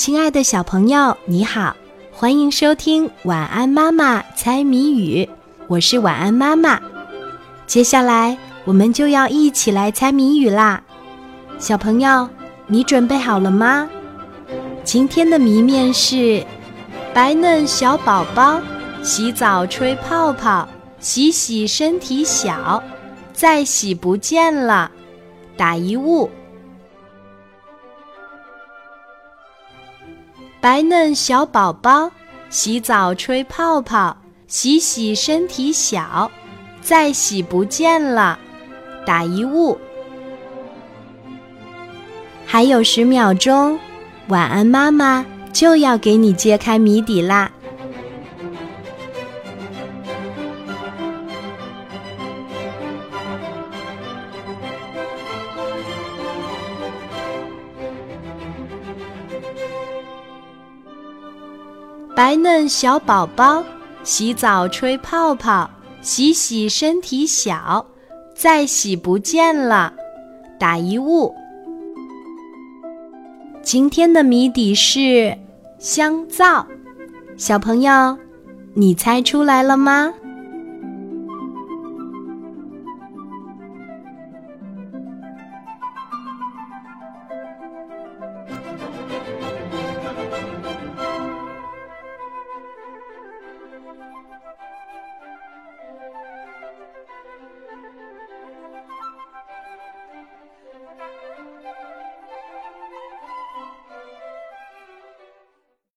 亲爱的小朋友，你好，欢迎收听《晚安妈妈猜谜语》，我是晚安妈妈。接下来我们就要一起来猜谜语啦，小朋友，你准备好了吗？今天的谜面是：白嫩小宝宝洗澡吹泡泡，洗洗身体小，再洗不见了，打一物。白嫩小宝宝洗澡吹泡泡，洗洗身体小，再洗不见了，打一物。还有十秒钟，晚安妈妈就要给你揭开谜底啦。白嫩小宝宝洗澡吹泡泡，洗洗身体小，再洗不见了，打一物。今天的谜底是香皂，小朋友，你猜出来了吗？